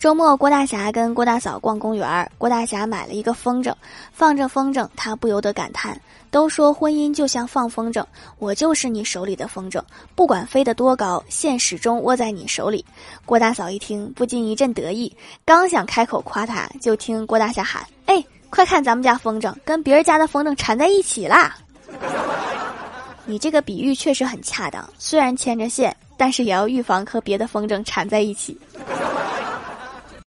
周末，郭大侠跟郭大嫂逛公园，郭大侠买了一个风筝，放着风筝，他不由得感叹：“都说婚姻就像放风筝，我就是你手里的风筝，不管飞得多高，线始终握在你手里。”郭大嫂一听，不禁一阵得意，刚想开口夸他，就听郭大侠喊：“哎，快看咱们家风筝跟别人家的风筝缠在一起啦！”你这个比喻确实很恰当，虽然牵着线，但是也要预防和别的风筝缠在一起。